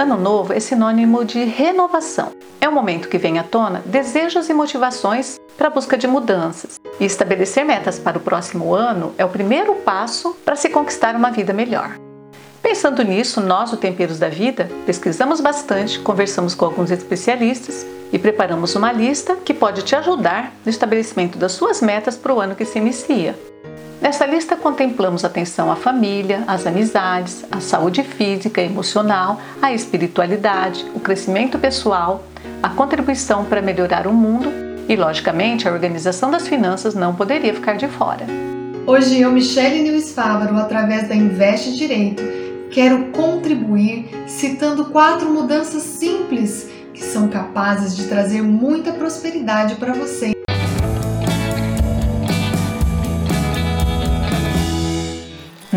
Ano novo é sinônimo de renovação. É um momento que vem à tona desejos e motivações para a busca de mudanças. E estabelecer metas para o próximo ano é o primeiro passo para se conquistar uma vida melhor. Pensando nisso, nós, o Temperos da Vida, pesquisamos bastante, conversamos com alguns especialistas e preparamos uma lista que pode te ajudar no estabelecimento das suas metas para o ano que se inicia. Nessa lista contemplamos atenção à família, às amizades, à saúde física e emocional, à espiritualidade, o crescimento pessoal, a contribuição para melhorar o mundo e, logicamente, a organização das finanças não poderia ficar de fora. Hoje eu, Michele Nils Fávaro, através da Investe Direito, quero contribuir citando quatro mudanças simples que são capazes de trazer muita prosperidade para você.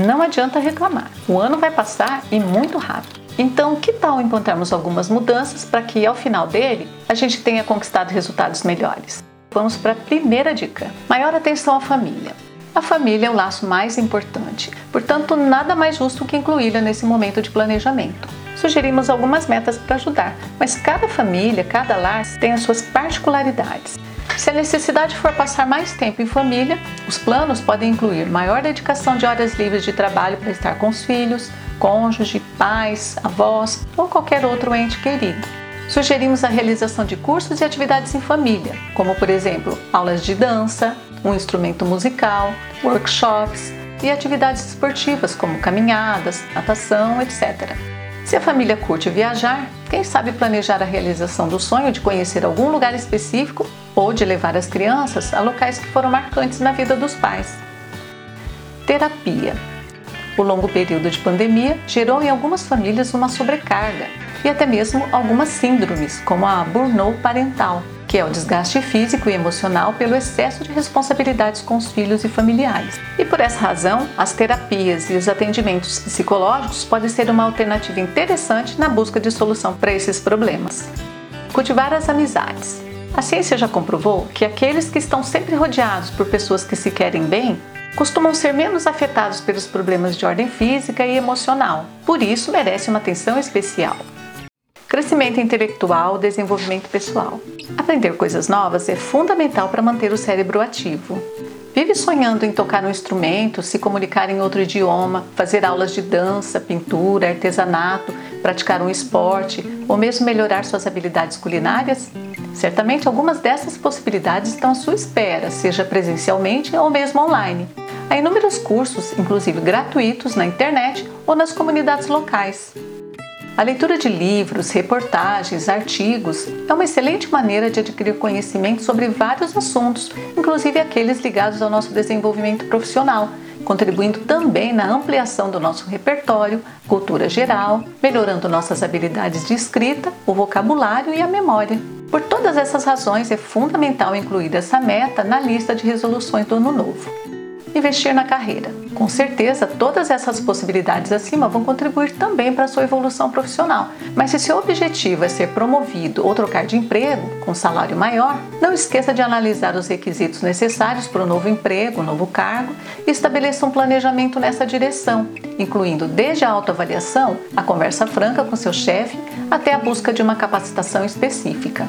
Não adianta reclamar, o ano vai passar e muito rápido. Então, que tal implantarmos algumas mudanças para que ao final dele a gente tenha conquistado resultados melhores? Vamos para a primeira dica: maior atenção à família. A família é o laço mais importante, portanto, nada mais justo que incluí-la nesse momento de planejamento. Sugerimos algumas metas para ajudar, mas cada família, cada lar tem as suas particularidades. Se a necessidade for passar mais tempo em família, os planos podem incluir maior dedicação de horas livres de trabalho para estar com os filhos, cônjuge, pais, avós ou qualquer outro ente querido. Sugerimos a realização de cursos e atividades em família, como por exemplo aulas de dança, um instrumento musical, workshops e atividades esportivas como caminhadas, natação, etc. Se a família curte viajar, quem sabe planejar a realização do sonho de conhecer algum lugar específico ou de levar as crianças a locais que foram marcantes na vida dos pais. Terapia. O longo período de pandemia gerou em algumas famílias uma sobrecarga e até mesmo algumas síndromes, como a burnout parental, que é o desgaste físico e emocional pelo excesso de responsabilidades com os filhos e familiares. E por essa razão, as terapias e os atendimentos psicológicos podem ser uma alternativa interessante na busca de solução para esses problemas. Cultivar as amizades. A ciência já comprovou que aqueles que estão sempre rodeados por pessoas que se querem bem costumam ser menos afetados pelos problemas de ordem física e emocional, por isso merece uma atenção especial. Crescimento intelectual, desenvolvimento pessoal. Aprender coisas novas é fundamental para manter o cérebro ativo. Vive sonhando em tocar um instrumento, se comunicar em outro idioma, fazer aulas de dança, pintura, artesanato, praticar um esporte ou mesmo melhorar suas habilidades culinárias? Certamente algumas dessas possibilidades estão à sua espera, seja presencialmente ou mesmo online. Há inúmeros cursos, inclusive gratuitos, na internet ou nas comunidades locais. A leitura de livros, reportagens, artigos é uma excelente maneira de adquirir conhecimento sobre vários assuntos, inclusive aqueles ligados ao nosso desenvolvimento profissional, contribuindo também na ampliação do nosso repertório, cultura geral, melhorando nossas habilidades de escrita, o vocabulário e a memória. Por todas essas razões, é fundamental incluir essa meta na lista de resoluções do Ano Novo. Investir na carreira. Com certeza, todas essas possibilidades acima vão contribuir também para a sua evolução profissional. Mas se seu objetivo é ser promovido ou trocar de emprego com salário maior, não esqueça de analisar os requisitos necessários para o novo emprego, o novo cargo e estabeleça um planejamento nessa direção, incluindo desde a autoavaliação, a conversa franca com seu chefe, até a busca de uma capacitação específica.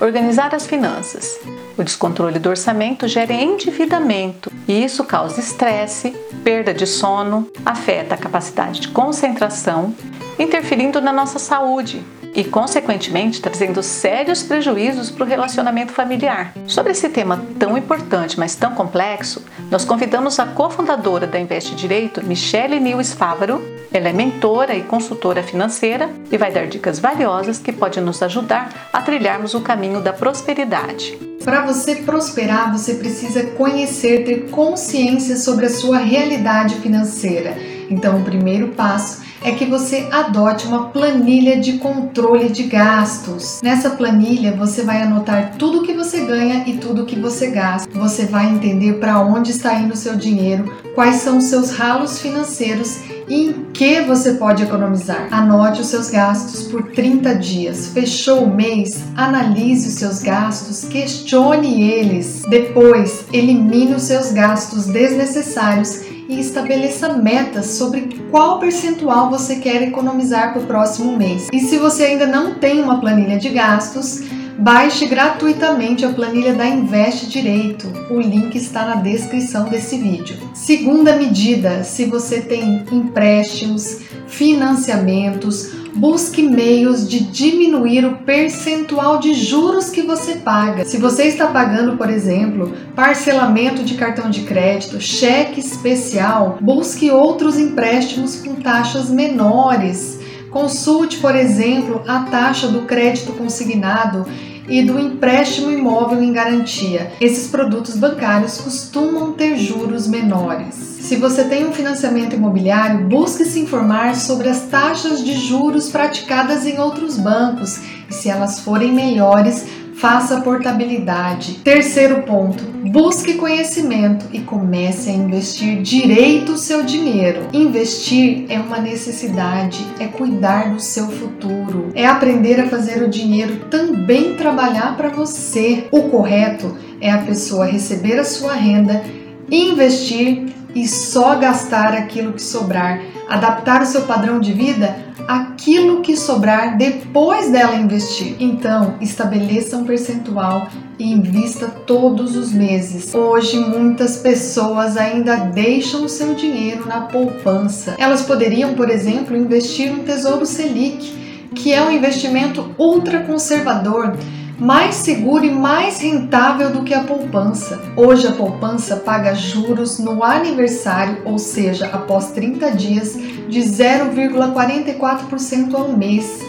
Organizar as finanças. O descontrole do orçamento gera endividamento e isso causa estresse, perda de sono, afeta a capacidade de concentração, interferindo na nossa saúde, e, consequentemente, trazendo sérios prejuízos para o relacionamento familiar. Sobre esse tema tão importante, mas tão complexo, nós convidamos a cofundadora da Investe Direito, Michele Nils Fávaro. Ela é mentora e consultora financeira e vai dar dicas valiosas que podem nos ajudar a trilharmos o caminho da prosperidade. Para você prosperar, você precisa conhecer, ter consciência sobre a sua realidade financeira. Então, o primeiro passo é que você adote uma planilha de controle de gastos. Nessa planilha você vai anotar tudo que você ganha e tudo que você gasta. Você vai entender para onde está indo o seu dinheiro, quais são os seus ralos financeiros e em que você pode economizar. Anote os seus gastos por 30 dias. Fechou o mês? Analise os seus gastos, questione eles. Depois, elimine os seus gastos desnecessários e estabeleça metas sobre qual percentual você quer economizar para o próximo mês. E se você ainda não tem uma planilha de gastos, Baixe gratuitamente a planilha da Investe Direito. O link está na descrição desse vídeo. Segunda medida: se você tem empréstimos, financiamentos, busque meios de diminuir o percentual de juros que você paga. Se você está pagando, por exemplo, parcelamento de cartão de crédito, cheque especial, busque outros empréstimos com taxas menores. Consulte, por exemplo, a taxa do crédito consignado e do empréstimo imóvel em garantia. Esses produtos bancários costumam ter juros menores. Se você tem um financiamento imobiliário, busque se informar sobre as taxas de juros praticadas em outros bancos e, se elas forem melhores, faça portabilidade. Terceiro ponto, busque conhecimento e comece a investir direito o seu dinheiro. Investir é uma necessidade, é cuidar do seu futuro, é aprender a fazer o dinheiro também trabalhar para você. O correto é a pessoa receber a sua renda, investir e só gastar aquilo que sobrar, adaptar o seu padrão de vida aquilo que sobrar depois dela investir. Então, estabeleça um percentual e invista todos os meses. Hoje, muitas pessoas ainda deixam o seu dinheiro na poupança. Elas poderiam, por exemplo, investir no Tesouro Selic, que é um investimento ultra conservador mais seguro e mais rentável do que a poupança. Hoje a poupança paga juros no aniversário, ou seja, após 30 dias, de 0,44% ao mês.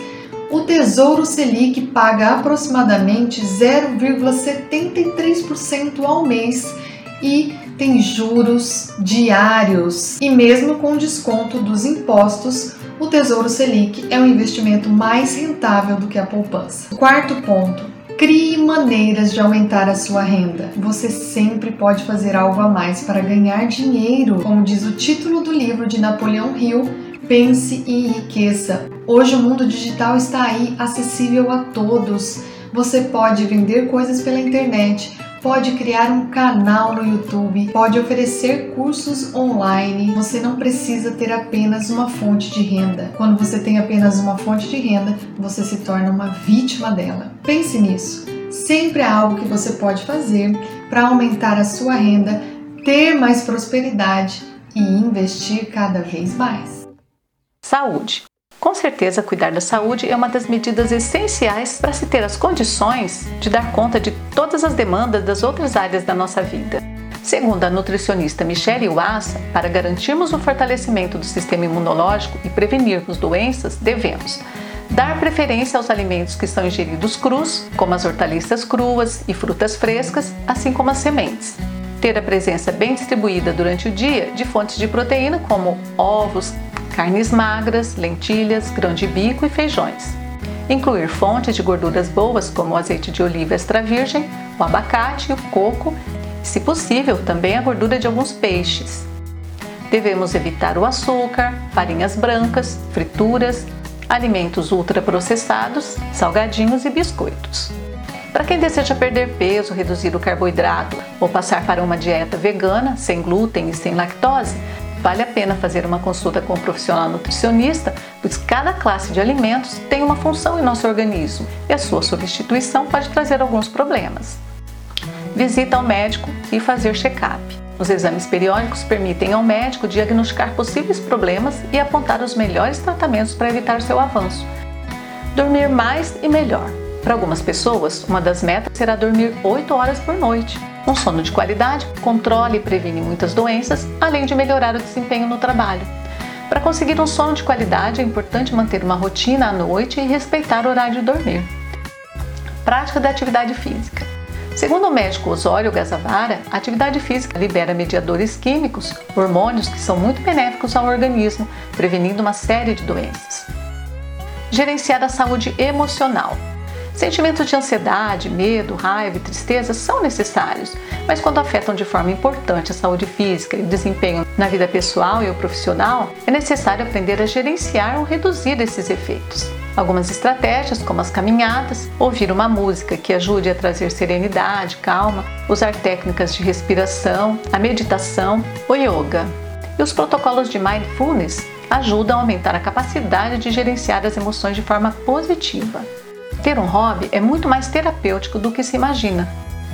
O Tesouro Selic paga aproximadamente 0,73% ao mês e tem juros diários. E mesmo com desconto dos impostos, o Tesouro Selic é um investimento mais rentável do que a poupança. Quarto ponto: Crie maneiras de aumentar a sua renda. Você sempre pode fazer algo a mais para ganhar dinheiro, como diz o título do livro de Napoleão Hill, Pense e enriqueça. Hoje o mundo digital está aí, acessível a todos. Você pode vender coisas pela internet, pode criar um canal no YouTube, pode oferecer cursos online. Você não precisa ter apenas uma fonte de renda. Quando você tem apenas uma fonte de renda, você se torna uma vítima dela. Pense nisso. Sempre há algo que você pode fazer para aumentar a sua renda, ter mais prosperidade e investir cada vez mais. Saúde. Com certeza, cuidar da saúde é uma das medidas essenciais para se ter as condições de dar conta de todas as demandas das outras áreas da nossa vida. Segundo a nutricionista Michelle Iwasa, para garantirmos o fortalecimento do sistema imunológico e prevenirmos doenças, devemos dar preferência aos alimentos que são ingeridos crus, como as hortaliças cruas e frutas frescas, assim como as sementes. Ter a presença bem distribuída durante o dia de fontes de proteína como ovos, carnes magras, lentilhas, grão de bico e feijões. Incluir fontes de gorduras boas como o azeite de oliva extra virgem, o abacate, o coco e, se possível, também a gordura de alguns peixes. Devemos evitar o açúcar, farinhas brancas, frituras, alimentos ultraprocessados, salgadinhos e biscoitos. Para quem deseja perder peso, reduzir o carboidrato ou passar para uma dieta vegana, sem glúten e sem lactose, vale a pena fazer uma consulta com um profissional nutricionista, pois cada classe de alimentos tem uma função em nosso organismo e a sua substituição pode trazer alguns problemas. Visita ao médico e fazer check-up. Os exames periódicos permitem ao médico diagnosticar possíveis problemas e apontar os melhores tratamentos para evitar seu avanço. Dormir mais e melhor. Para algumas pessoas, uma das metas será dormir 8 horas por noite. Um sono de qualidade controla e previne muitas doenças, além de melhorar o desempenho no trabalho. Para conseguir um sono de qualidade, é importante manter uma rotina à noite e respeitar o horário de dormir. Prática da atividade física. Segundo o médico Osório Gazavara, a atividade física libera mediadores químicos, hormônios que são muito benéficos ao organismo, prevenindo uma série de doenças. Gerenciar a saúde emocional. Sentimentos de ansiedade, medo, raiva e tristeza são necessários, mas quando afetam de forma importante a saúde física e o desempenho na vida pessoal e o profissional, é necessário aprender a gerenciar ou reduzir esses efeitos. Algumas estratégias, como as caminhadas, ouvir uma música que ajude a trazer serenidade, calma, usar técnicas de respiração, a meditação, o yoga. E os protocolos de mindfulness ajudam a aumentar a capacidade de gerenciar as emoções de forma positiva. Ter um hobby é muito mais terapêutico do que se imagina.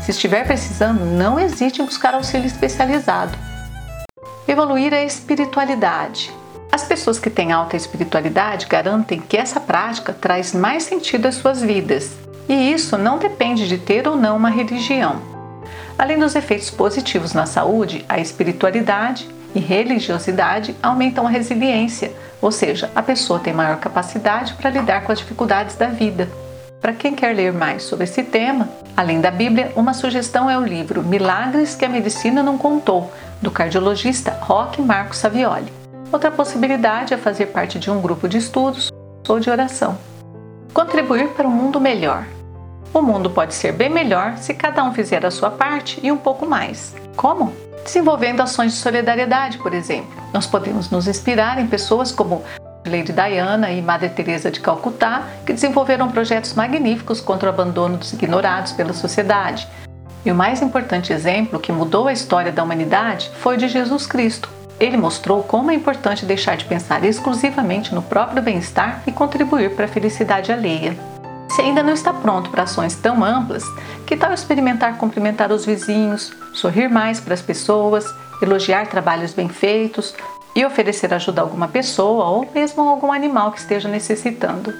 Se estiver precisando, não hesite em buscar auxílio especializado. Evoluir a espiritualidade. As pessoas que têm alta espiritualidade garantem que essa prática traz mais sentido às suas vidas, e isso não depende de ter ou não uma religião. Além dos efeitos positivos na saúde, a espiritualidade e religiosidade aumentam a resiliência, ou seja, a pessoa tem maior capacidade para lidar com as dificuldades da vida. Para quem quer ler mais sobre esse tema, além da Bíblia, uma sugestão é o livro Milagres que a Medicina Não Contou, do cardiologista Roque Marco Savioli. Outra possibilidade é fazer parte de um grupo de estudos ou de oração. Contribuir para um mundo melhor. O mundo pode ser bem melhor se cada um fizer a sua parte e um pouco mais. Como? Desenvolvendo ações de solidariedade, por exemplo. Nós podemos nos inspirar em pessoas como Lady Diana e Madre Teresa de Calcutá, que desenvolveram projetos magníficos contra o abandono dos ignorados pela sociedade. E o mais importante exemplo que mudou a história da humanidade foi o de Jesus Cristo. Ele mostrou como é importante deixar de pensar exclusivamente no próprio bem-estar e contribuir para a felicidade alheia. Se ainda não está pronto para ações tão amplas, que tal experimentar cumprimentar os vizinhos, sorrir mais para as pessoas, elogiar trabalhos bem feitos e oferecer ajuda a alguma pessoa ou mesmo a algum animal que esteja necessitando?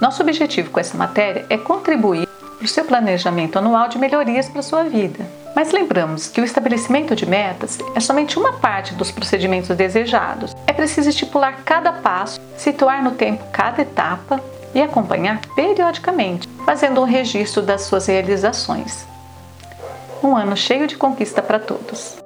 Nosso objetivo com essa matéria é contribuir para o seu planejamento anual de melhorias para a sua vida. Mas lembramos que o estabelecimento de metas é somente uma parte dos procedimentos desejados. É preciso estipular cada passo, situar no tempo cada etapa e acompanhar periodicamente, fazendo um registro das suas realizações. Um ano cheio de conquista para todos.